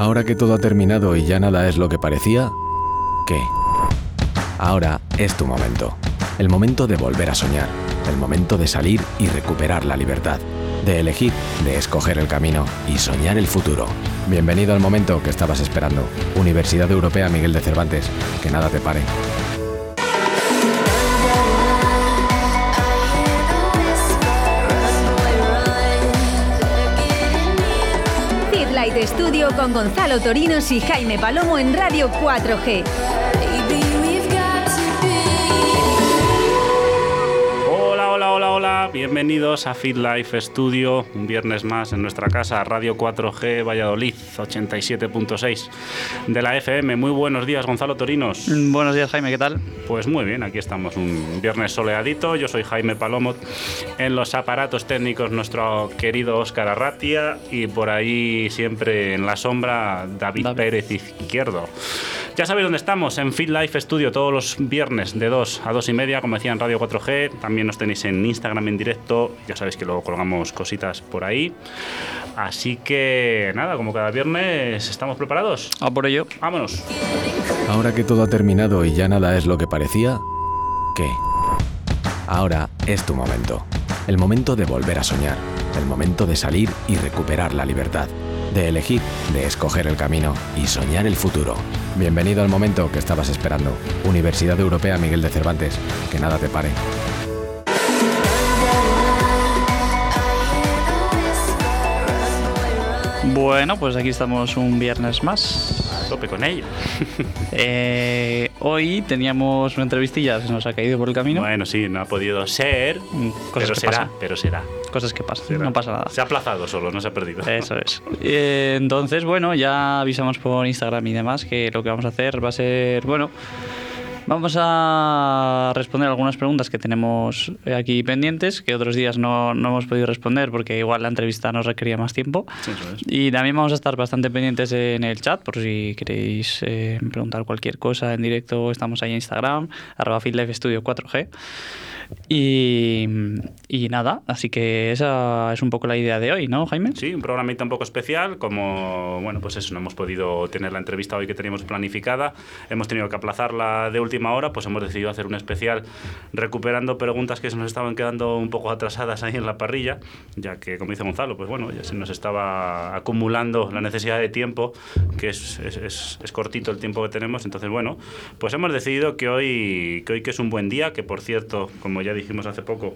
Ahora que todo ha terminado y ya nada es lo que parecía, ¿qué? Ahora es tu momento. El momento de volver a soñar. El momento de salir y recuperar la libertad. De elegir, de escoger el camino y soñar el futuro. Bienvenido al momento que estabas esperando. Universidad Europea Miguel de Cervantes. Que nada te pare. Con Gonzalo Torinos y Jaime Palomo en Radio 4G. Hola. Bienvenidos a Feed Life Studio, un viernes más en nuestra casa, Radio 4G Valladolid, 87.6 de la FM. Muy buenos días, Gonzalo Torinos. Buenos días, Jaime, ¿qué tal? Pues muy bien, aquí estamos un viernes soleadito. Yo soy Jaime Palomo. En los aparatos técnicos, nuestro querido Óscar Arratia. Y por ahí, siempre en la sombra, David, David. Pérez Izquierdo. Ya sabéis dónde estamos, en Fit Life Studio, todos los viernes de 2 a 2 y media, como decía en Radio 4G. También nos tenéis en Instagram en directo. Ya sabéis que luego colgamos cositas por ahí. Así que nada, como cada viernes, ¿estamos preparados? A por ello. Vámonos. Ahora que todo ha terminado y ya nada es lo que parecía, ¿qué? Ahora es tu momento. El momento de volver a soñar. El momento de salir y recuperar la libertad. De elegir, de escoger el camino y soñar el futuro. Bienvenido al momento que estabas esperando. Universidad Europea Miguel de Cervantes. Que nada te pare. Bueno, pues aquí estamos un viernes más. A tope con ello. Eh, hoy teníamos una entrevistilla, se nos ha caído por el camino. Bueno, sí, no ha podido ser, Mm, Cosas pero que será, pasan. pero será. Cosas que pasan, será. no pasa nada. Se ha aplazado solo, no se ha perdido. Eso es. Eh, entonces, bueno, ya avisamos por Instagram y demás que lo que vamos a hacer va a ser, bueno, vamos a responder algunas preguntas que tenemos aquí pendientes, que otros días no, no hemos podido responder porque igual la entrevista nos requería más tiempo. Sí, eso es. Y también vamos a estar bastante pendientes en el chat por si queréis eh, preguntar cualquier cosa en directo. Estamos ahí en Instagram, arroba Studio 4G. Y, y nada, así que esa es un poco la idea de hoy, ¿no, Jaime? Sí, un programita un poco especial, como, bueno, pues eso, no hemos podido tener la entrevista hoy que teníamos planificada, hemos tenido que aplazarla de última hora, pues hemos decidido hacer un especial recuperando preguntas que se nos estaban quedando un poco atrasadas ahí en la parrilla, ya que, como dice Gonzalo, pues bueno, ya se nos estaba acumulando la necesidad de tiempo, que es, es, es- es cortito el tiempo que tenemos, entonces, bueno, pues hemos decidido que hoy, que hoy que es un buen día, que por cierto, como ya dijimos hace poco,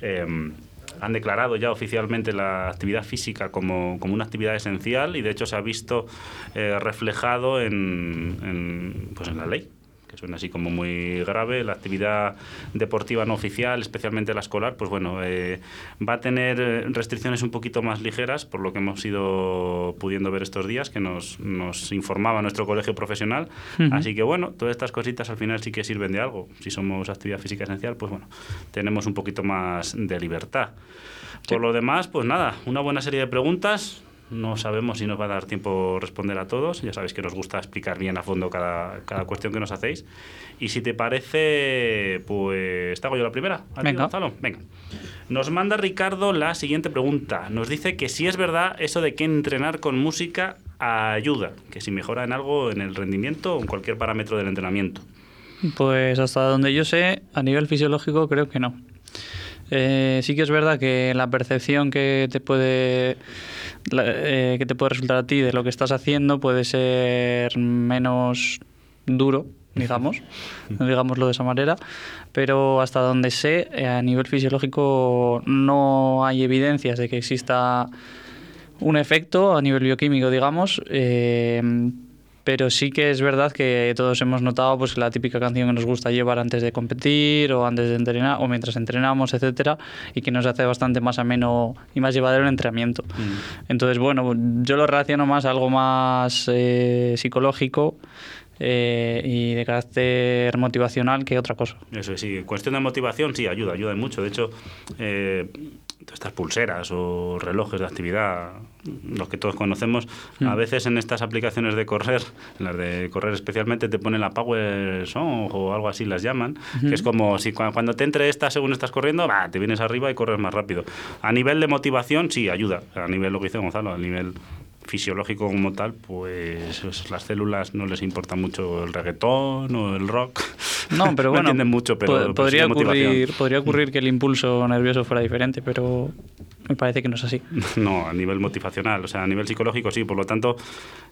em, han declarado ya oficialmente la actividad física como, como una actividad esencial y de hecho se ha visto eh, reflejado en, en, pues en la ley que suena así como muy grave, la actividad deportiva no oficial, especialmente la escolar, pues bueno, eh, va a tener eh, restricciones un poquito más ligeras, por lo que hemos ido pudiendo ver estos días, que nos, nos informaba nuestro colegio profesional. Así que bueno, todas estas cositas al final sí que sirven de algo. Si somos actividad física esencial, pues bueno, tenemos un poquito más de libertad. Por lo demás, pues nada, una buena serie de preguntas. No sabemos si nos va a dar tiempo responder a todos. Ya sabéis que nos gusta explicar bien a fondo cada, cada cuestión que nos hacéis. Y si te parece, pues te hago yo la primera. ¿A ti, Venga. Gonzalo? Venga. Nos manda Ricardo la siguiente pregunta. Nos dice que si es verdad eso de que entrenar con música ayuda, que si mejora en algo en el rendimiento o en cualquier parámetro del entrenamiento. Pues hasta donde yo sé, a nivel fisiológico creo que no. Eh, sí que es verdad que la percepción que te puede la- eh, que te puede resultar a ti de lo que estás haciendo puede ser menos duro, digamos, digámoslo de esa manera, pero hasta donde sé, eh, a nivel fisiológico no hay evidencias de que exista un efecto a nivel bioquímico, digamos, eh, pero sí que es verdad que todos hemos notado pues la típica canción que nos gusta llevar antes de competir o antes de entrenar o mientras entrenamos, etcétera, y que nos hace bastante más ameno y más llevadero el entrenamiento. Entonces, bueno, yo lo relaciono más a algo más eh, psicológico eh, y de carácter motivacional que otra cosa. Eso es, sí. Cuestión de motivación, sí, ayuda, ayuda mucho. De hecho, eh, estas pulseras o relojes de actividad, los que todos conocemos, a veces en estas aplicaciones de correr, en las de correr especialmente, te ponen la Power Song o algo así las llaman, que es como si cua- cuando te entre esta según estás corriendo, bah, te vienes arriba y corres más rápido. A nivel de motivación, sí, ayuda. A nivel, lo que dice Gonzalo, a nivel fisiológico como tal, pues las células no les importa mucho el reggaetón o el rock. No, pero bueno, entienden mucho, pero podría, ocurrir, podría ocurrir que el impulso nervioso fuera diferente, pero me parece que no es así. No, a nivel motivacional, o sea, a nivel psicológico sí. Por lo tanto,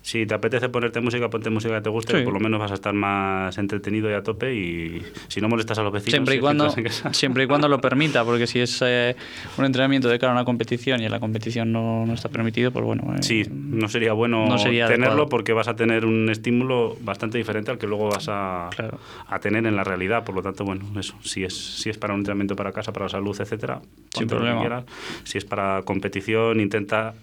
si te apetece ponerte música, ponte música que te guste, por lo menos vas a estar más entretenido y a tope y si no molestas a los vecinos... Siempre y, cuando, siempre y cuando lo permita, porque si es eh, un entrenamiento de cara a una competición y en la competición no, no está permitido, pues bueno... Eh, sí, no sería bueno tenerlo porque vas a tener un estímulo bastante diferente al que luego vas a, a tener en la realidad. Por lo tanto, bueno, eso, si es, si es para un entrenamiento para casa, para la salud, etcétera, sin problema. Si es para competición, intenta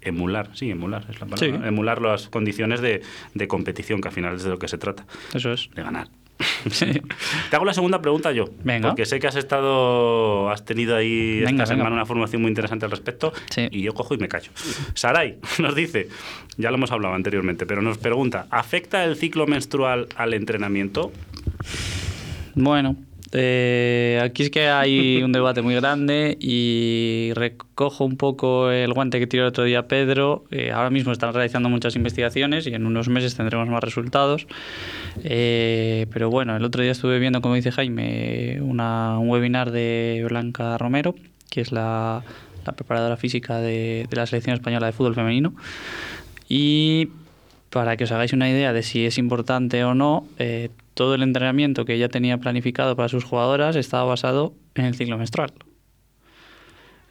emular, sí, emular es la palabra, emular las condiciones de, de, competición, que al final es de lo que se trata. Eso es. De ganar. Te hago la segunda pregunta yo. Venga. Porque sé que has estado, has tenido ahí esta semana una formación muy interesante al respecto y yo cojo y me callo. Saray nos dice, ya lo hemos hablado anteriormente, pero nos pregunta, ¿afecta el ciclo menstrual al entrenamiento? Bueno, eh, aquí es que hay un debate muy grande y recojo un poco el guante que tiró el otro día Pedro. Eh, ahora mismo están realizando muchas investigaciones y en unos meses tendremos más resultados. Eh, pero bueno, el otro día estuve viendo, como dice Jaime, una, un webinar de Blanca Romero, que es la, preparadora física de, de la selección española de fútbol femenino. Y para que os hagáis una idea de si es importante o no, eh, todo el entrenamiento que ella tenía planificado para sus jugadoras estaba basado en el ciclo menstrual.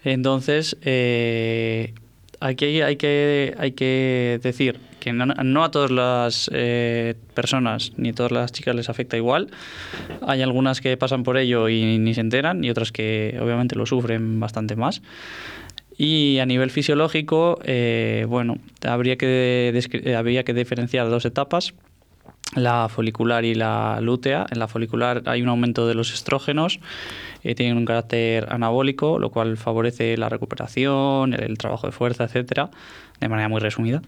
Entonces, eh, aquí hay que, decir que no, a todas las eh, personas ni a todas las chicas les afecta igual. Hay algunas que pasan por ello y ni se enteran y otras que obviamente lo sufren bastante más. Y a nivel fisiológico, eh, bueno, habría que, habría que diferenciar dos etapas la folicular y la lútea. En la folicular hay un aumento de los estrógenos, eh, tienen un carácter anabólico, lo cual favorece la recuperación, el, trabajo de fuerza, etcétera, de manera muy resumida.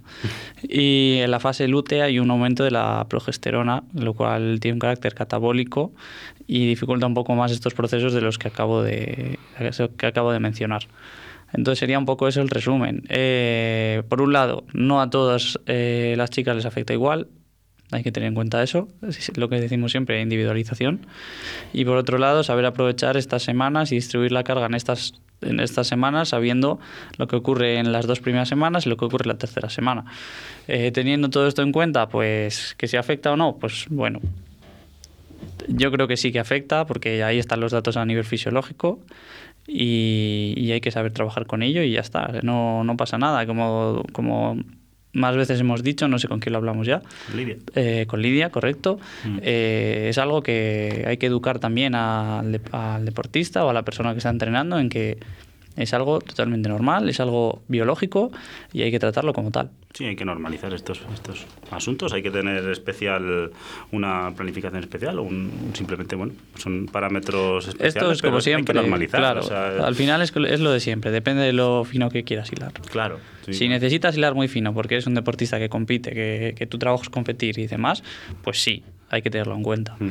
Y en la fase lútea hay un aumento de la progesterona, lo cual tiene un carácter catabólico y dificulta un poco más estos procesos de los que acabo de, que acabo de mencionar. Entonces sería un poco eso el resumen. Eh, por un lado, no a todas eh, las chicas les afecta igual, hay que tener en cuenta eso, es lo que decimos siempre, individualización. Y por otro lado, saber aprovechar estas semanas y distribuir la carga en estas, en estas semanas, sabiendo lo que ocurre en las dos primeras semanas y lo que ocurre en la tercera semana. Eh, teniendo todo esto en cuenta, pues que si afecta o no, pues bueno, yo creo que sí que afecta, porque ahí están los datos a nivel fisiológico y, hay que saber trabajar con ello y ya está, no, no pasa nada. Como, como más veces hemos dicho, no sé con quién lo hablamos ya. Lidia. Eh, con Lidia, correcto. Mm. Eh, es algo que hay que educar también al, al, deportista o a la persona que está entrenando en que es algo totalmente normal, es algo biológico y hay que tratarlo como tal. Sí, hay que normalizar estos, estos asuntos, hay que tener especial una planificación especial o un, simplemente, bueno, son parámetros especiales. Esto es como siempre. Hay que normalizar. Claro, al final es, es, lo de siempre, depende de lo fino que quieras hilar. Claro. Si necesitas hilar muy fino porque eres un deportista que compite, que, que tu trabajo es competir y demás, pues sí, hay que tenerlo en cuenta. Mm.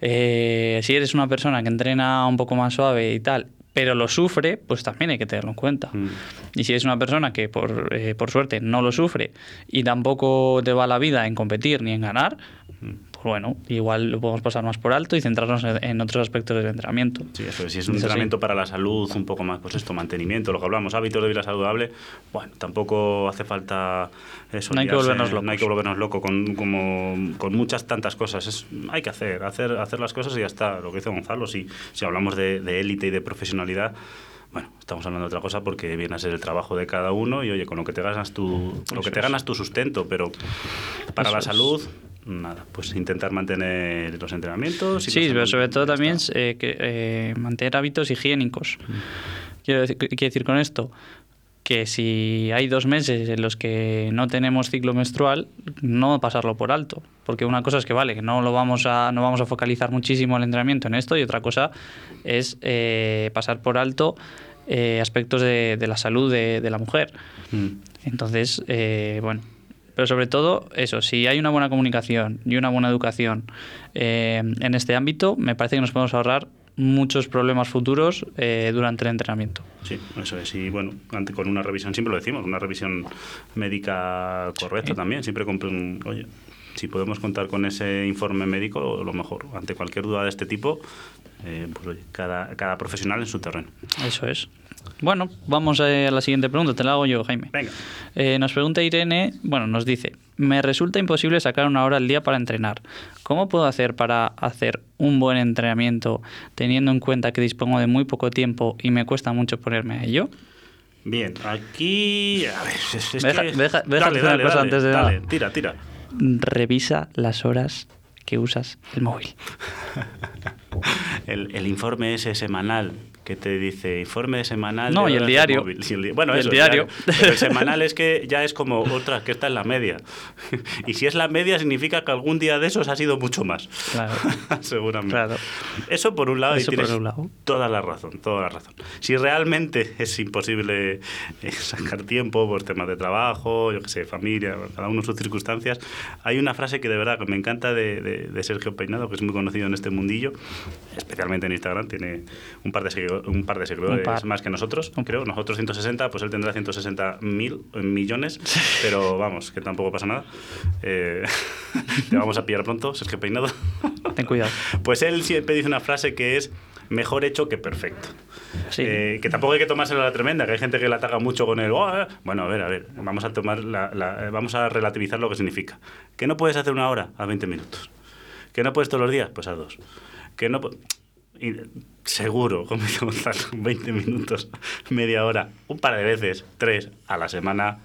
Eh, si eres una persona que entrena un poco más suave y tal, pero lo sufre, pues también hay que tenerlo en cuenta. Mm. Y si es una persona que por, eh, por suerte no lo sufre y tampoco te va la vida en competir ni en ganar, mm bueno, igual lo podemos pasar más por alto y centrarnos en, otros aspectos del entrenamiento. Sí, eso Si es un entrenamiento para la salud, un poco más, pues esto, mantenimiento, lo que hablamos, hábitos de vida saludable, bueno, tampoco hace falta eso. No hay que volvernos locos. No hay que volvernos locos con, como, con muchas tantas cosas. Es, hay que hacer, hacer, hacer las cosas y ya está. Lo que dice Gonzalo, si, si hablamos de élite y de profesionalidad, bueno, estamos hablando de otra cosa porque viene a ser el trabajo de cada uno y oye, con lo que te ganas tu, lo que te ganas tu sustento, pero para la salud nada, pues intentar mantener los entrenamientos. sí, pero sobre todo también eh, que, eh, mantener hábitos higiénicos. Mm. Quiero decir, decir con esto que si hay dos meses en los que no tenemos ciclo menstrual, no pasarlo por alto. Porque una cosa es que vale, que no lo vamos a, no vamos a focalizar muchísimo el entrenamiento en esto, y otra cosa es eh, pasar por alto aspectos de, la salud de, la mujer. Mm. Entonces, bueno, pero sobre todo, eso, si hay una buena comunicación y una buena educación eh, en este ámbito, me parece que nos podemos ahorrar muchos problemas futuros eh, durante el entrenamiento. Sí, eso es. Y bueno, ante, con una revisión, siempre lo decimos, una revisión médica correcta también. Siempre con un, oye, si podemos contar con ese informe médico, lo mejor. Ante cualquier duda de este tipo, eh, pues oye, cada, cada profesional en su terreno. Eso es. Bueno, vamos a la siguiente pregunta, te la hago yo, Jaime. Venga. Eh, nos pregunta Irene, bueno, nos dice, me resulta imposible sacar una hora al día para entrenar. ¿Cómo puedo hacer para hacer un buen entrenamiento teniendo en cuenta que dispongo de muy poco tiempo y me cuesta mucho ponerme a ello? Bien, aquí... A ver, es, es Deja- que- deja- deja dale, hacer una dale, cosa dale, antes de dale, nada. tira, tira. Revisa las horas que usas el móvil. El, el informe ese semanal que te dice informe semanal. No, de y el diario. Y el di- bueno, Y el eso, diario. Pero el semanal es que ya es como otra, que está en la media. Y si es la media, significa que algún día de esos ha sido mucho más. Claro. Seguramente. Claro. Eso por un lado, Eso y por tienes un lado. toda la razón, toda la razón. Si realmente es imposible eh, sacar tiempo por temas de trabajo, yo que sé, familia, cada uno sus circunstancias, hay una frase que de verdad que me encanta de, de- de Sergio Peinado, que es muy conocido en este mundillo, especialmente en Instagram, tiene un par de, segui- un par de seguidores más que nosotros, creo, nosotros 160, pues él tendrá 160 mil millones, pero vamos, que tampoco pasa nada. Eh, te vamos a pillar pronto, Sergio Peinado. Ten cuidado. Pues él siempre dice una frase que es mejor hecho que perfecto. Sí. Eh, que tampoco hay que tomárselo a la tremenda, que hay gente que la ataca mucho con el... "Oh, eh". Bueno, a ver, a ver, vamos a, tomar la- la- eh, vamos a relativizar lo que significa. Que no puedes hacer una hora a 20 minutos. Que no puedes todos los días, pues a dos. Que no... seguro, como dice Gonzalo, 20 minutos, media hora, un par de veces, tres a la semana...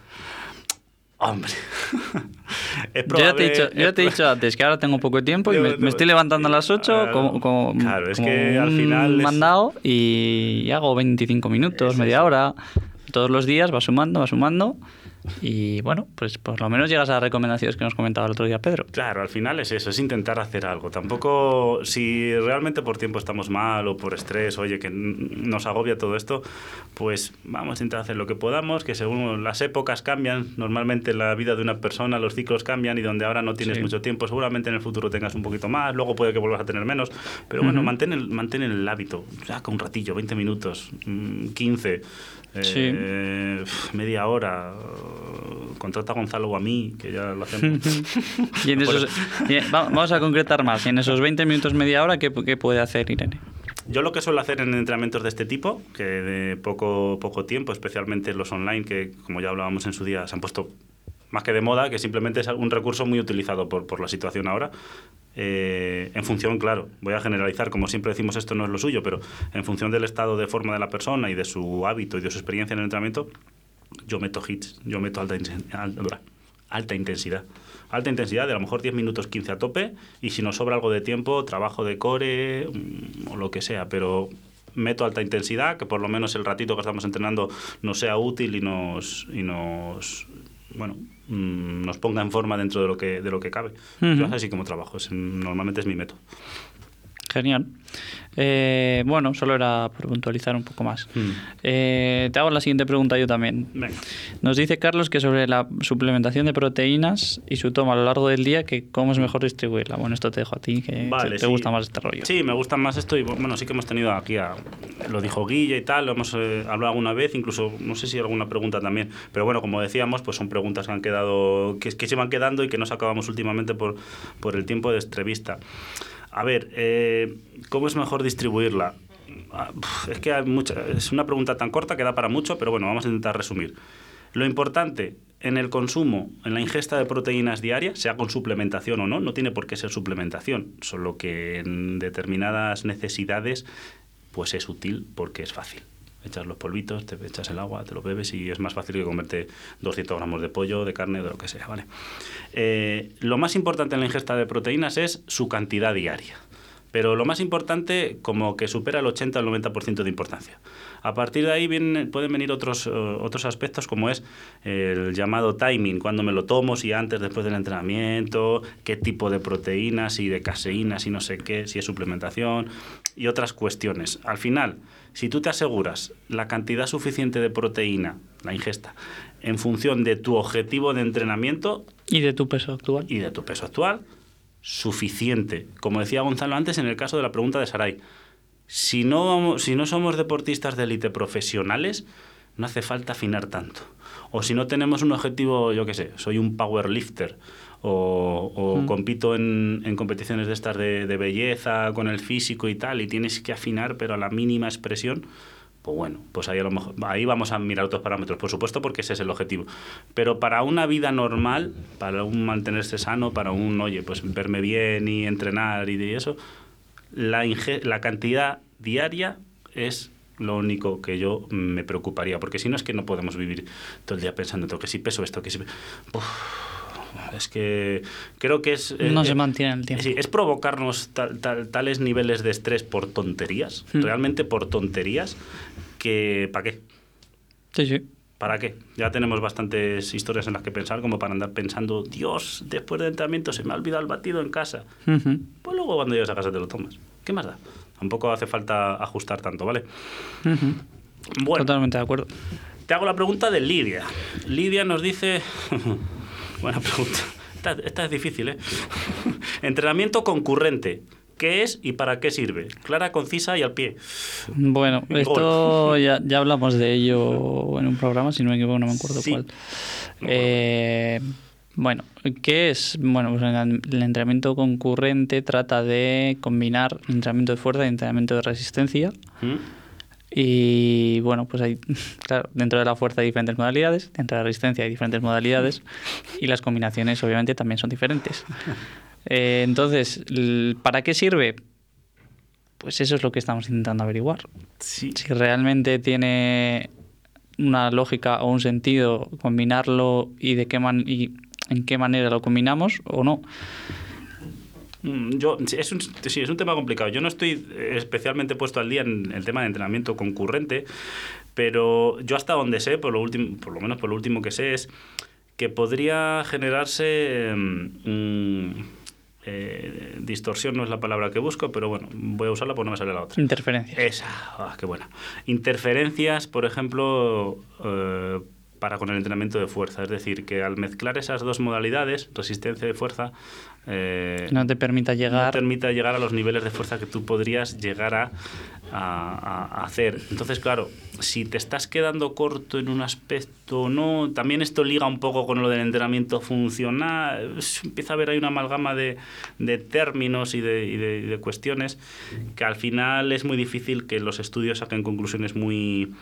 Hombre, es Yo ya te he probable- dicho, yo te he es dicho antes que ahora tengo poco tiempo y me, me estoy levantando a las 8 Claro, como, como, claro, es como que al final es- mandado y hago 25 minutos, Es media eso. hora. Todos los días va sumando, va sumando. Y bueno, pues por lo menos llegas a las recomendaciones que nos comentaba el otro día Pedro. Claro, al final es eso, es intentar hacer algo. Tampoco, si realmente por tiempo estamos mal o por estrés, oye, que nos agobia todo esto, pues vamos a intentar hacer lo que podamos, que según las épocas cambian, normalmente la vida de una persona, los ciclos cambian y donde ahora no tienes Sí. mucho tiempo, seguramente en el futuro tengas un poquito más, luego puede que vuelvas a tener menos, pero bueno, Ujú. mantén, el, mantén el hábito, saca un ratillo, 20 minutos, mm, 15. Sí. eh, media hora, contrata a Gonzalo o a mí, que ya lo hacemos. Y en esos, y- va- vamos a concretar más. Y en esos 20 minutos, media hora, ¿qué, qué puede hacer Irene? Yo lo que suelo hacer en entrenamientos de este tipo, que de poco, poco tiempo, especialmente los online, que como ya hablábamos en su día, se han puesto más que de moda, que simplemente es un recurso muy utilizado por, por la situación ahora. eh, en función, claro, voy a generalizar, como siempre decimos, esto no es lo suyo, pero en función del estado de forma de la persona y de su hábito y de su experiencia en el entrenamiento, yo meto hits, yo meto alta, inten- al- alta intensidad. Alta intensidad de a lo mejor 10 minutos 15 a tope y si nos sobra algo de tiempo, trabajo de core mm, o lo que sea, pero meto alta intensidad, que por lo menos el ratito que estamos entrenando nos sea útil y nos, y nos bueno, mm, nos ponga en forma dentro de lo que, de lo que cabe. Yo es así como trabajo, es- normalmente es mi método. Genial. Eh, bueno, solo era por puntualizar un poco más. Mm. Eh, te hago la siguiente pregunta yo también. Venga. Nos dice Carlos que sobre la suplementación de proteínas y su toma a lo largo del día, que cómo es mejor distribuirla. Bueno, esto te dejo a ti, que Vale, te, sí. gusta más este rollo. Sí, me gusta más esto y bueno, sí que hemos tenido aquí a, lo dijo Guilla y tal, lo hemos eh, hablado alguna vez, incluso no sé si alguna pregunta también, pero bueno, como decíamos, pues son preguntas que han quedado, que, que se van quedando y que nos acabamos últimamente por, por el tiempo de entrevista. A ver, eh, ¿cómo es mejor distribuirla? Ah, Es que hay mucha, es una pregunta tan corta que da para mucho, pero bueno, vamos a intentar resumir. Lo importante en el consumo, en la ingesta de proteínas diarias, sea con suplementación o no, no tiene por qué ser suplementación, solo que en determinadas necesidades pues es útil porque es fácil. Echas los polvitos, te echas el agua, te lo bebes y es más fácil que comerte 200 gramos de pollo, de carne, de lo que sea, ¿vale? Eh, lo más importante en la ingesta de proteínas es su cantidad diaria. Pero lo más importante, como que supera el 80 o el 90% de importancia. A partir de ahí vienen, pueden venir otros, eh, otros aspectos, como es el llamado timing, cuando me lo tomo, si antes, después del entrenamiento, qué tipo de proteínas, si de caseína, si no sé qué, si es suplementación y otras cuestiones. Al final, si tú te aseguras la cantidad suficiente de proteína, la ingesta, en función de tu objetivo de entrenamiento, ¿Y de tu peso actual? y de tu peso actual, suficiente. Como decía Gonzalo antes en el caso de la pregunta de Saray, Si no, vamos- si no somos deportistas de élite profesionales, no hace falta afinar tanto. O si no tenemos un objetivo, yo qué sé, soy un powerlifter o, o compito en, en competiciones de estas de, de belleza con el físico y tal, y tienes que afinar, pero a la mínima expresión, pues bueno, pues ahí, a lo mejor, ahí vamos a mirar otros parámetros, por supuesto, porque ese es el objetivo. Pero para una vida normal, para un mantenerse sano, para un, oye, pues verme bien y entrenar y eso, la, la cantidad diaria es lo único que yo me preocuparía, porque si no es que no podemos vivir todo el día pensando que si peso esto, que si... Uf, es que creo que es... No eh, se eh, mantiene en el tiempo. Sí, es provocarnos tal- tal- tales niveles de estrés por tonterías, Hmm. realmente por tonterías, que ¿para qué? Sí, sí. ¿Para qué? Ya tenemos bastantes historias en las que pensar como para andar pensando, Dios, después del entrenamiento se me ha olvidado el batido en casa. Pues luego cuando llegas a casa te lo tomas. ¿Qué más da? Tampoco hace falta ajustar tanto, ¿vale? Bueno, Totalmente de acuerdo. te hago la pregunta de Lidia. Lidia nos dice... Buena pregunta. Esta, esta es difícil, ¿eh? Entrenamiento concurrente. ¿Qué es y para qué sirve? Clara, concisa y al pie. Bueno, esto ya, ya hablamos de ello en un programa, si no me equivoco, no me acuerdo Sí. cuál. Eh, bueno, ¿qué es? Bueno, pues el el entrenamiento concurrente trata de combinar entrenamiento de fuerza y entrenamiento de resistencia. ¿Mm? Y bueno, pues hay, claro, dentro de la fuerza hay diferentes modalidades, dentro de la resistencia hay diferentes modalidades y las combinaciones obviamente también son diferentes. Eh, entonces, ¿para qué sirve? Pues eso es lo que estamos intentando averiguar. Sí. Si realmente tiene una lógica o un sentido combinarlo y de qué man- y en qué manera lo combinamos o no. Mm, Yo, sí, es un, sí, es un tema complicado. Yo no estoy especialmente puesto al día en el tema de entrenamiento concurrente, pero yo hasta donde sé, por lo, último, por lo menos por lo último que sé, es que podría generarse... mm, eh, distorsión no es la palabra que busco, pero bueno, voy a usarla porque no me sale la otra. Interferencias. Esa, ah, qué buena. Interferencias, por ejemplo, eh, para con el entrenamiento de fuerza. Es decir, que al mezclar esas dos modalidades, resistencia y fuerza, eh, no te permita no llegar. permita llegar a los niveles de fuerza que tú podrías llegar a, a- a hacer. Entonces, claro, si te estás quedando corto en un aspecto o no, también esto liga un poco con lo del entrenamiento funcional, empieza a haber ahí una amalgama de, de términos y de, y de- y de cuestiones que al final es muy difícil que los estudios saquen conclusiones muy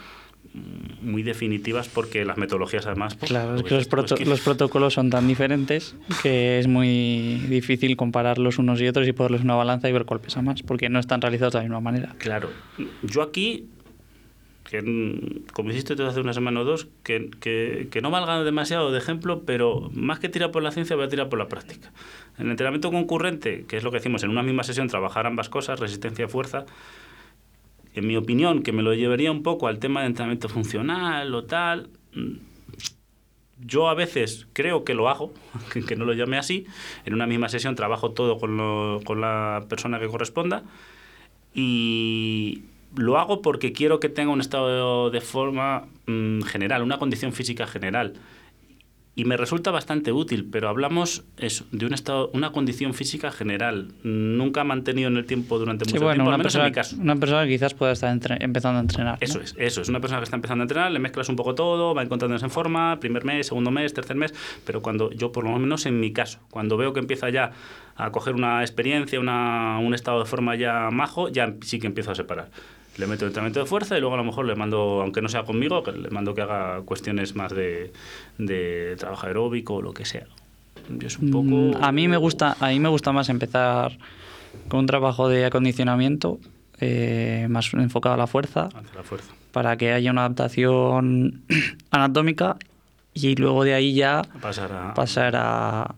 muy definitivas porque las metodologías además pues, Claro, es pues que los, proto- que- los protocolos son tan diferentes que es muy difícil compararlos unos y otros y ponerles una balanza y ver cuál pesa más, porque no están realizados de la misma manera. Claro, yo aquí, que mm, como hiciste tú hace una semana o dos, que, que, que no valga demasiado de ejemplo, pero más que tirar por la ciencia, voy a tirar por la práctica. En el entrenamiento concurrente, que es lo que decimos, en una misma sesión trabajar ambas cosas, resistencia y fuerza, en mi opinión, que me lo llevaría un poco al tema de entrenamiento funcional o tal, mm, yo a veces creo que lo hago, que, no lo llame así, en una misma sesión trabajo todo con la persona que corresponda y lo hago porque quiero que tenga un estado de forma mm, general, una condición física general. Y me resulta bastante útil, pero hablamos eso, de un estado, una condición física general, nunca mantenido en el tiempo durante Sí, mucho bueno, tiempo, al una en persona, mi caso. una persona que quizás pueda estar entre- empezando a entrenar. ¿no? Eso es, eso es. Una persona que está empezando a entrenar, le mezclas un poco todo, va encontrándose en forma, primer mes, segundo mes, tercer mes, pero cuando yo, por lo menos en mi caso, cuando veo que empieza ya a coger una experiencia, una, un estado de forma ya majo, ya sí que empiezo a separar. Le meto el entrenamiento de fuerza y luego a lo mejor le mando, aunque no sea conmigo, le mando que haga cuestiones más de, de trabajo aeróbico o lo que sea. Yo es un poco... Mm, A mí me gusta, a mí me gusta más empezar con un trabajo de acondicionamiento eh, más enfocado a la fuerza la fuerza. para que haya una adaptación anatómica y luego de ahí ya Pasar a... pasar a,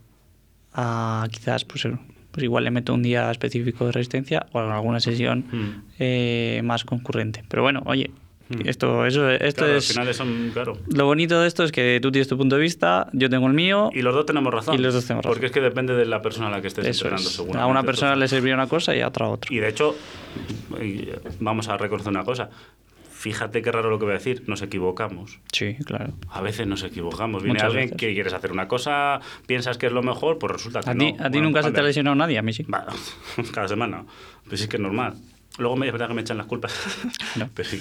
a quizás pues, pues igual le meto un día específico de resistencia o alguna sesión Mm. eh, más concurrente. Pero bueno, oye, Mm. esto, eso, esto Claro, es... al final son, claro. Lo bonito de esto es que tú tienes tu punto de vista, yo tengo el mío. Y los dos tenemos razón. Y los dos tenemos razón. Porque es que depende de la persona a la que estés Eso entrenando, es. seguramente. A una persona le serviría una cosa y a otra otra. Y de hecho, y, vamos a reconocer una cosa. Fíjate qué raro lo que voy a decir. Nos equivocamos. Sí, claro. A veces nos equivocamos. Viene Muchas alguien veces. que quieres hacer una cosa, piensas que es lo mejor, pues resulta que A no. a ti Bueno, nunca se te ha lesionado nadie, a mí sí. Va, cada semana. Pues sí que es normal. Luego me, es verdad que me echan las culpas. No. pero, sí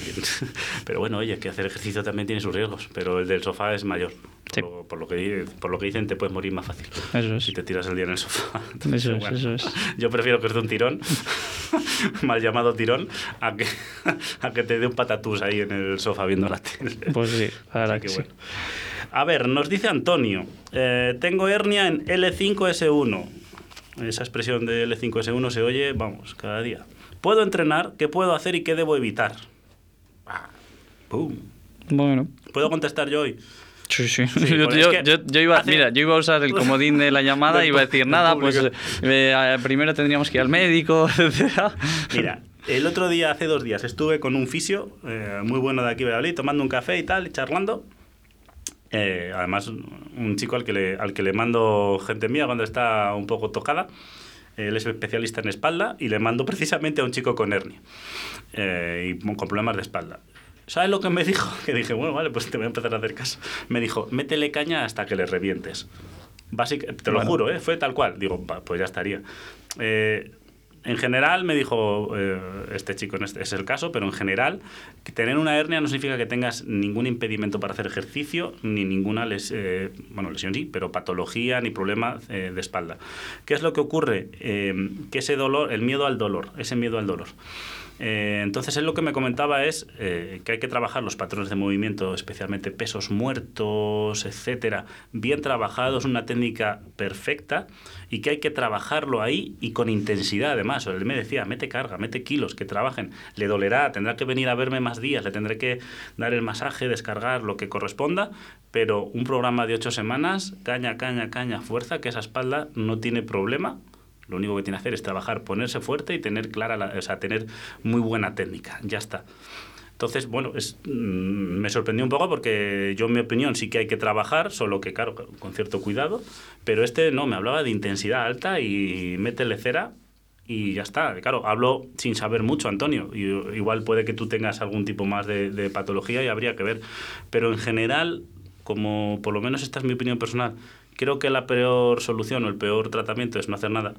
pero bueno, oye, que hacer ejercicio también tiene sus riesgos, pero el del sofá es mayor. Por, Sí. lo, por lo que, por lo que dicen, te puedes morir más fácil. Eso es. Si te tiras el día en el sofá. Entonces, Eso es, bueno, eso es. Yo prefiero que es de un tirón, mal llamado tirón, a que, a que te dé un patatús ahí en el sofá viendo la tele. Pues sí, Así que que sí. bueno. A ver, nos dice Antonio, eh, tengo hernia en L5S1. Esa expresión de L5S1 se oye, vamos, cada día. ¿Puedo entrenar? ¿Qué puedo hacer y qué debo evitar? Ah, ¡Pum! Bueno. ¿Puedo contestar yo hoy? Sí, sí. Sí, yo, yo- es que yo- yo iba, hace- mira, yo iba a usar el comodín de la llamada y iba a decir nada, pues público. eh, primero tendríamos que ir al médico, etcétera. Mira, el otro día, hace dos días, estuve con un fisio eh, muy bueno de aquí de Valladolid, tomando un café y tal, y charlando. Eh, además, un chico al que, le, al que le mando gente mía cuando está un poco tocada. Él es especialista en espalda y le mando precisamente a un chico con hernia eh, y con problemas de espalda. ¿Sabes lo que me dijo? Que dije, bueno, vale, pues te voy a empezar a hacer caso. Me dijo, métele caña hasta que le revientes. Básica- te lo Bueno. juro, ¿eh? fue tal cual. Digo, "Va, pues ya estaría. Eh, en general, me dijo eh, este chico, este es el caso, pero en general, que tener una hernia no significa que tengas ningún impedimento para hacer ejercicio, ni ninguna les- eh, bueno, lesión sí, pero patología ni problema eh, de espalda. ¿Qué es lo que ocurre? Que ese dolor, el miedo al dolor, ese miedo al dolor. Eh, entonces él lo que me comentaba es eh, que hay que trabajar los patrones de movimiento, especialmente pesos muertos, etcétera, bien trabajados, una técnica perfecta y que hay que trabajarlo ahí y con intensidad además. Él me decía, mete carga, mete kilos, que trabajen. Le dolerá, tendrá que venir a verme más días, le tendré que dar el masaje, descargar lo que corresponda, pero un programa de ocho semanas, caña, caña, caña, fuerza, que esa espalda no tiene problema. Lo único que tiene que hacer es trabajar, ponerse fuerte y tener clara, la- o sea, tener muy buena técnica. Ya está. Entonces, bueno, es, mm, me sorprendió un poco porque yo, en mi opinión, sí que hay que trabajar, solo que, claro, con cierto cuidado, pero este no, me hablaba de intensidad alta y métele cera y ya está. Claro, hablo sin saber mucho, Antonio, y igual puede que tú tengas algún tipo más de, de patología y habría que ver, pero en general, como por lo menos esta es mi opinión personal, creo que la peor solución o el peor tratamiento es no hacer nada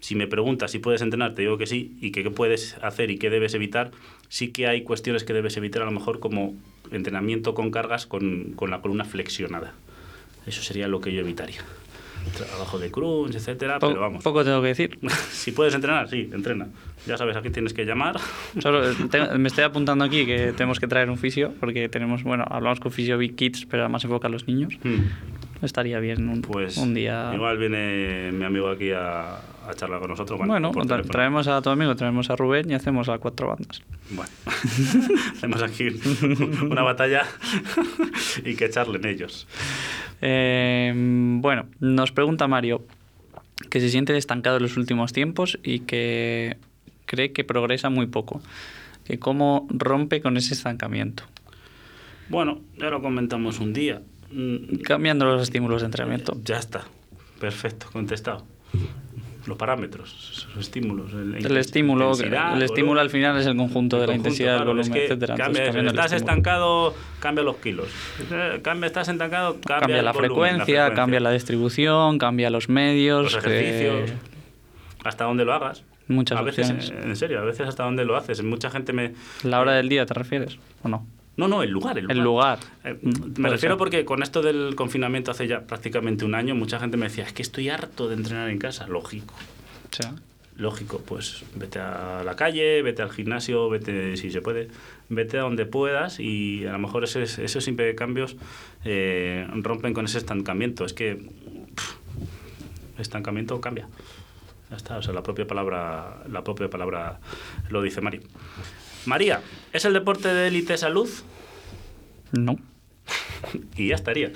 si me preguntas si puedes entrenar, te digo que sí, y que qué puedes hacer y qué debes evitar, sí que hay cuestiones que debes evitar, a lo mejor como entrenamiento con cargas con, con la columna flexionada. Eso sería lo que yo evitaría. Trabajo de crunch, etcétera, Po- pero vamos. Poco tengo que decir. si puedes entrenar, sí, entrena. Ya sabes, aquí tienes que llamar. Solo te- me estoy apuntando aquí que tenemos que traer un fisio, porque tenemos, bueno, hablamos con Fisio Big Kids, pero más enfoca a los niños. Hmm, Estaría bien un, Pues un día. igual viene mi amigo aquí a, a charlar con nosotros. Bueno, traemos a tu amigo, traemos a Rubén y hacemos a cuatro bandas. Bueno, hacemos aquí una batalla y que charlen ellos. Eh, bueno, nos pregunta Mario que se siente estancado en los últimos tiempos y que cree que progresa muy poco. Que cómo rompe con ese estancamiento. Bueno, ya lo comentamos un día. Mm, Cambiando los estímulos de entrenamiento. Ya está. Perfecto, contestado. Los parámetros, los estímulos. El, El estímulo, el estímulo al final es el conjunto El de la conjunto, intensidad, claro, el volumen, es que etcétera. Entonces, cambia, estás estancado, cambia los kilos. Eh, Cambia, estás estancado, cambia, la, volumen, frecuencia, cambia la distribución, cambia los medios. los que- ejercicios, hasta dónde lo hagas. Muchas a veces, opciones. eh, en serio, a veces hasta dónde lo haces. Mucha gente me... ¿La hora del día te refieres o no? No, no, el lugar, el lugar. El lugar. Eh, me refiero porque con esto del confinamiento hace ya prácticamente un año, mucha gente me decía, es que estoy harto de entrenar en casa. Lógico. O sea, Lógico, pues vete a la calle, vete al gimnasio, vete, si se puede, vete a donde puedas y a lo mejor esos, esos cambios eh, rompen con ese estancamiento. Es que pff, estancamiento cambia. Ya está, o sea, la propia palabra, la propia palabra lo dice Mari. María, ¿es el deporte de élite salud? no. Y ya estaría.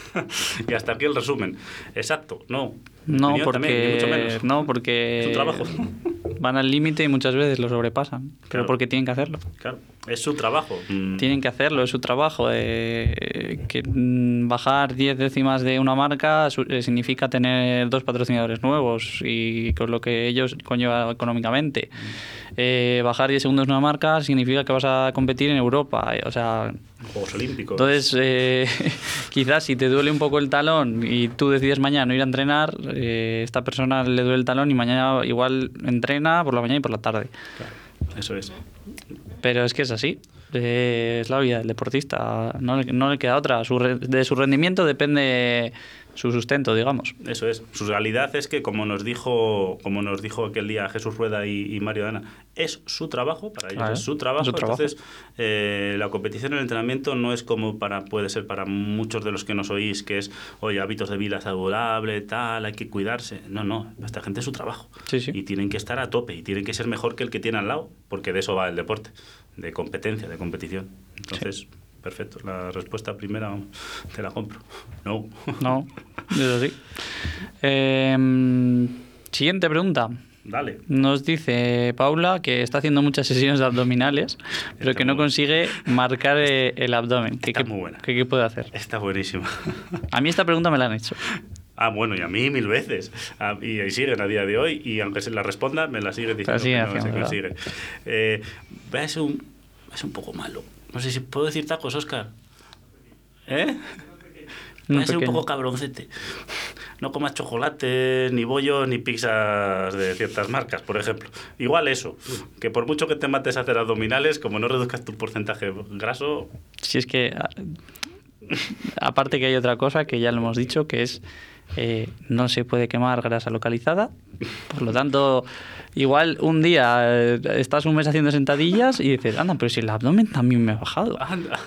y hasta aquí el resumen. Exacto, no. No, también, mucho porque, menos. no, porque Es un trabajo. Van al límite y muchas veces lo sobrepasan. Pero porque tienen que hacerlo. Claro, es su trabajo. Mm, Tienen que hacerlo, es su trabajo. eh, que mm, bajar 10 décimas de una marca su- eh, significa tener dos patrocinadores nuevos y con lo que ellos conlleva económicamente. Eh, bajar 10 segundos de una marca significa que vas a competir en Europa. eh, o sea, Juegos Olímpicos. entonces, eh, quizás si te duele un poco el talón y tú decides mañana no ir a entrenar, eh, esta persona le duele el talón y mañana igual entrena por la mañana y por la tarde. O Eso es. Pero es que es así. Eh, es la vida del deportista. No le, no le queda otra. Su de su rendimiento depende su sustento, digamos. Eso es. Su realidad es que, como nos dijo, como nos dijo aquel día Jesús Rueda y, y Mario Dana, es su trabajo, para ellos es su trabajo. su trabajo. Entonces, eh, la competición en el entrenamiento no es como para, puede ser para muchos de los que nos oís, que es, oye, hábitos de vida saludable, tal, hay que cuidarse. No, no, esta gente es su trabajo. Sí, sí. Y tienen que estar a tope y tienen que ser mejor que el que tiene al lado, porque de eso va el deporte, de competencia, de competición. Entonces, perfecto. La respuesta primera, te la compro. No. No, eso sí. Eh, siguiente pregunta. Dale. Nos dice Paula que está haciendo muchas sesiones de abdominales, pero Está que no consigue marcar el abdomen. ¿Qué, Está muy buena. qué- qué puede hacer? Está buenísima. A mí esta pregunta me la han hecho. Ah, bueno, y a mí mil veces. Ah, y ahí siguen a día de hoy, y aunque se la responda, me la siguen diciendo que no se haciendo, consigue. Eh, ser un, ser un poco malo. No sé si puedo decir tacos, Oscar. ¿Eh? Ser un poco cabroncete. No comas chocolate, ni bollos, ni pizzas de ciertas marcas, por ejemplo. Igual eso, que por mucho que te mates a hacer abdominales, como no reduzcas tu porcentaje graso, Si es que, aparte que hay otra cosa que ya lo hemos dicho, que es eh, no se puede quemar grasa localizada. Por lo tanto, igual un día eh, estás un mes haciendo sentadillas y dices, anda, pero si el abdomen también me ha bajado. anda.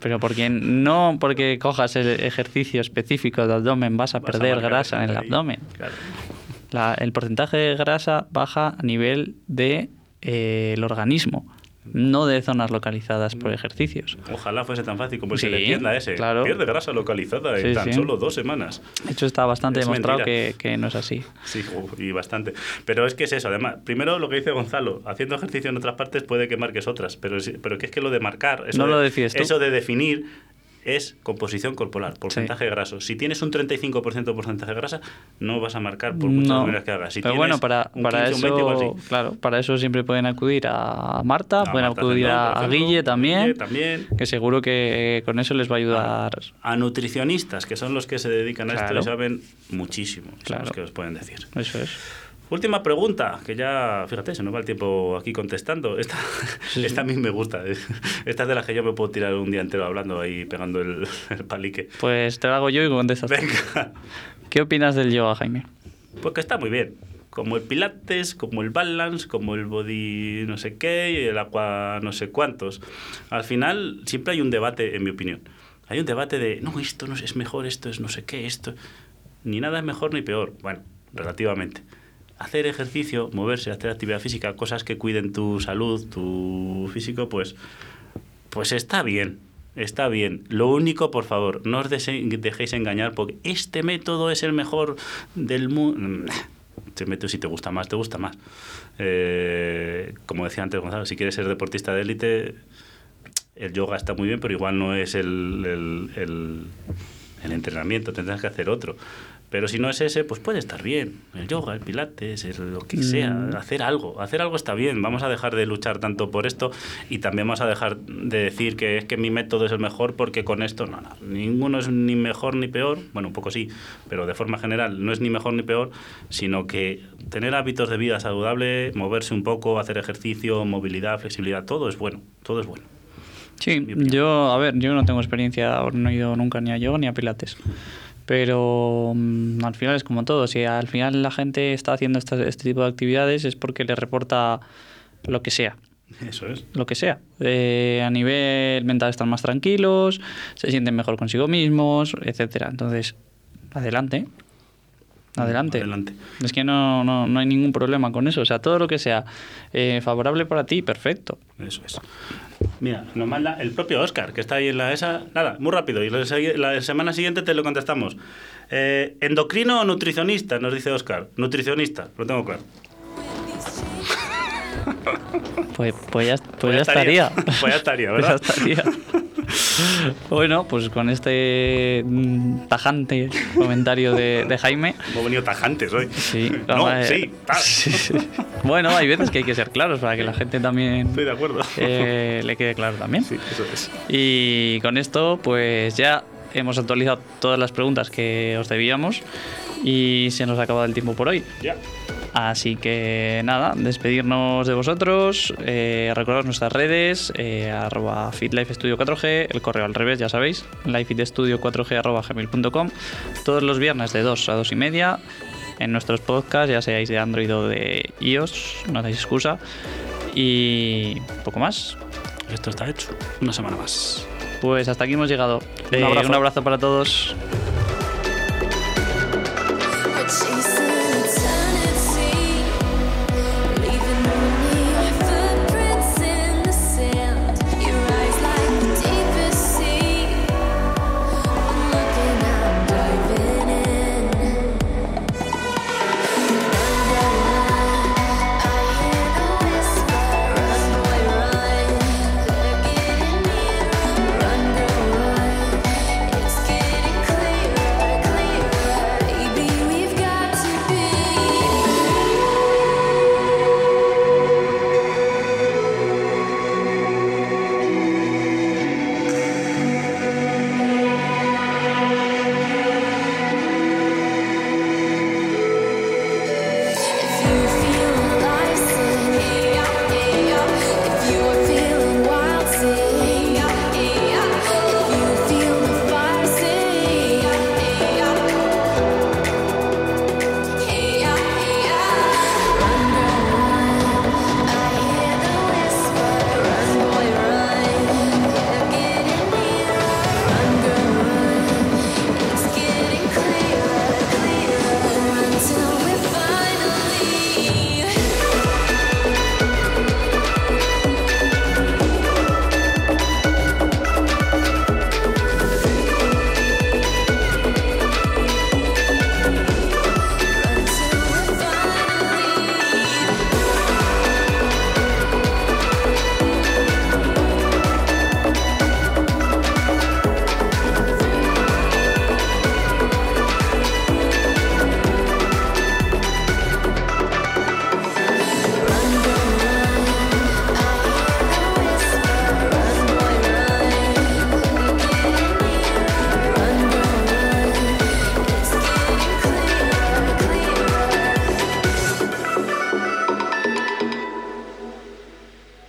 Pero porque no porque cojas el ejercicio específico de abdomen vas a Vas perder grasa en el ahí. abdomen. Claro. La- el porcentaje de grasa baja a nivel de eh, el organismo, no de zonas localizadas por ejercicios. Ojalá fuese tan fácil como Sí, que le entienda ese. claro. Pierde grasa localizada en Sí, tan sí. solo dos semanas. De hecho, está bastante Es demostrado que, que no es así. Sí, y bastante. Pero es que es eso, además. Primero lo que dice Gonzalo, haciendo ejercicio en otras partes puede que marques otras, pero, pero que es que lo de marcar, eso, No de, lo eso de definir es composición corporal, porcentaje graso. Si tienes un 35% de porcentaje de grasa, no vas a marcar por muchas No, maneras que hagas. Si pero bueno, para, para 15, un 20, igual eso, sí. claro, para eso siempre pueden acudir a Marta, A pueden Marta acudir a, Guille también, Guille también. que seguro que con eso les va a ayudar. A nutricionistas, que son los que se dedican a Claro. esto y saben muchísimo, son los que os pueden decir. Eso es. Última pregunta, que ya, fíjate, se nos va el tiempo aquí contestando. Esta, Sí, sí. esta a mí me gusta. Esta es de las que yo me puedo tirar un día entero hablando ahí, pegando el, el palique. Pues te lo hago yo y contestas. Venga, ¿Qué opinas del yoga, Jaime? pues que está muy bien. Como el pilates, como el balance, como el body no sé qué, y el aqua no sé cuántos. Al final siempre hay un debate, en mi opinión. Hay un debate de, no, esto no es mejor, esto es no sé qué, esto... Ni nada es mejor ni peor. Bueno, relativamente. Hacer ejercicio, moverse, hacer actividad física, cosas que cuiden tu salud, tu físico, pues, pues está bien. Está bien. Lo único, por favor, no os dejéis engañar porque este método es el mejor del mundo. Este método, si te gusta más, te gusta más. Eh, como decía antes Gonzalo, si quieres ser deportista de élite, el yoga está muy bien, pero igual no es el- el entrenamiento, tendrás que hacer otro. Pero si no es ese, pues puede estar bien. El yoga, el pilates, el- lo que sea. Mm. Hacer algo. Hacer algo está bien. Vamos a dejar de luchar tanto por esto y también vamos a dejar de decir que es que mi método es el mejor porque con esto no, no. Ninguno es ni mejor ni peor. Bueno, un poco sí, pero de forma general no es ni mejor ni peor, sino que tener hábitos de vida saludable, moverse un poco, hacer ejercicio, movilidad, flexibilidad, todo es bueno. Todo es bueno. Sí, yo, a ver, yo no tengo experiencia, no he ido nunca ni a yoga ni a pilates. Pero mm, al final es como todo, si al final la gente está haciendo esta- este tipo de actividades es porque le reporta lo que sea, Eso es. lo que sea. Eh, a nivel mental están más tranquilos, se sienten mejor consigo mismos, etcétera. Entonces, adelante. Adelante. Adelante. Es que no, no, no hay ningún problema con eso. O sea, todo lo que sea eh, favorable para ti, perfecto. Eso es. Mira, nos manda el propio Oscar, que está ahí en la ESA. Nada, muy rápido. Y la, la semana siguiente te lo contestamos. Eh, ¿Endocrino o nutricionista? Nos dice Oscar. Nutricionista, lo tengo claro. Pues, pues ya, pues ya estaría. Pues ya estaría, Pues ya estaría. Bueno, pues con este mm, tajante comentario de, de Jaime. Hemos venido tajantes hoy. Sí, no, a- sí, sí. Bueno, hay veces que hay que ser claros para que la gente también Estoy de acuerdo. eh, le quede claro también. Sí, eso es. Y con esto, pues ya hemos actualizado todas las preguntas que os debíamos y se nos ha acabado el tiempo por hoy. Ya. Así que nada, despedirnos de vosotros, eh, recordad nuestras redes, eh, arroba fitlifestudio 4G, el correo al revés, ya sabéis, lifestudio4g arroba gmail.com, todos los viernes de 2 a 2 y media, en nuestros podcasts, ya seáis de Android o de iOS, no hacéis excusa, y poco más. Esto está hecho, una semana más. Pues hasta aquí hemos llegado. un abrazo eh, para todos.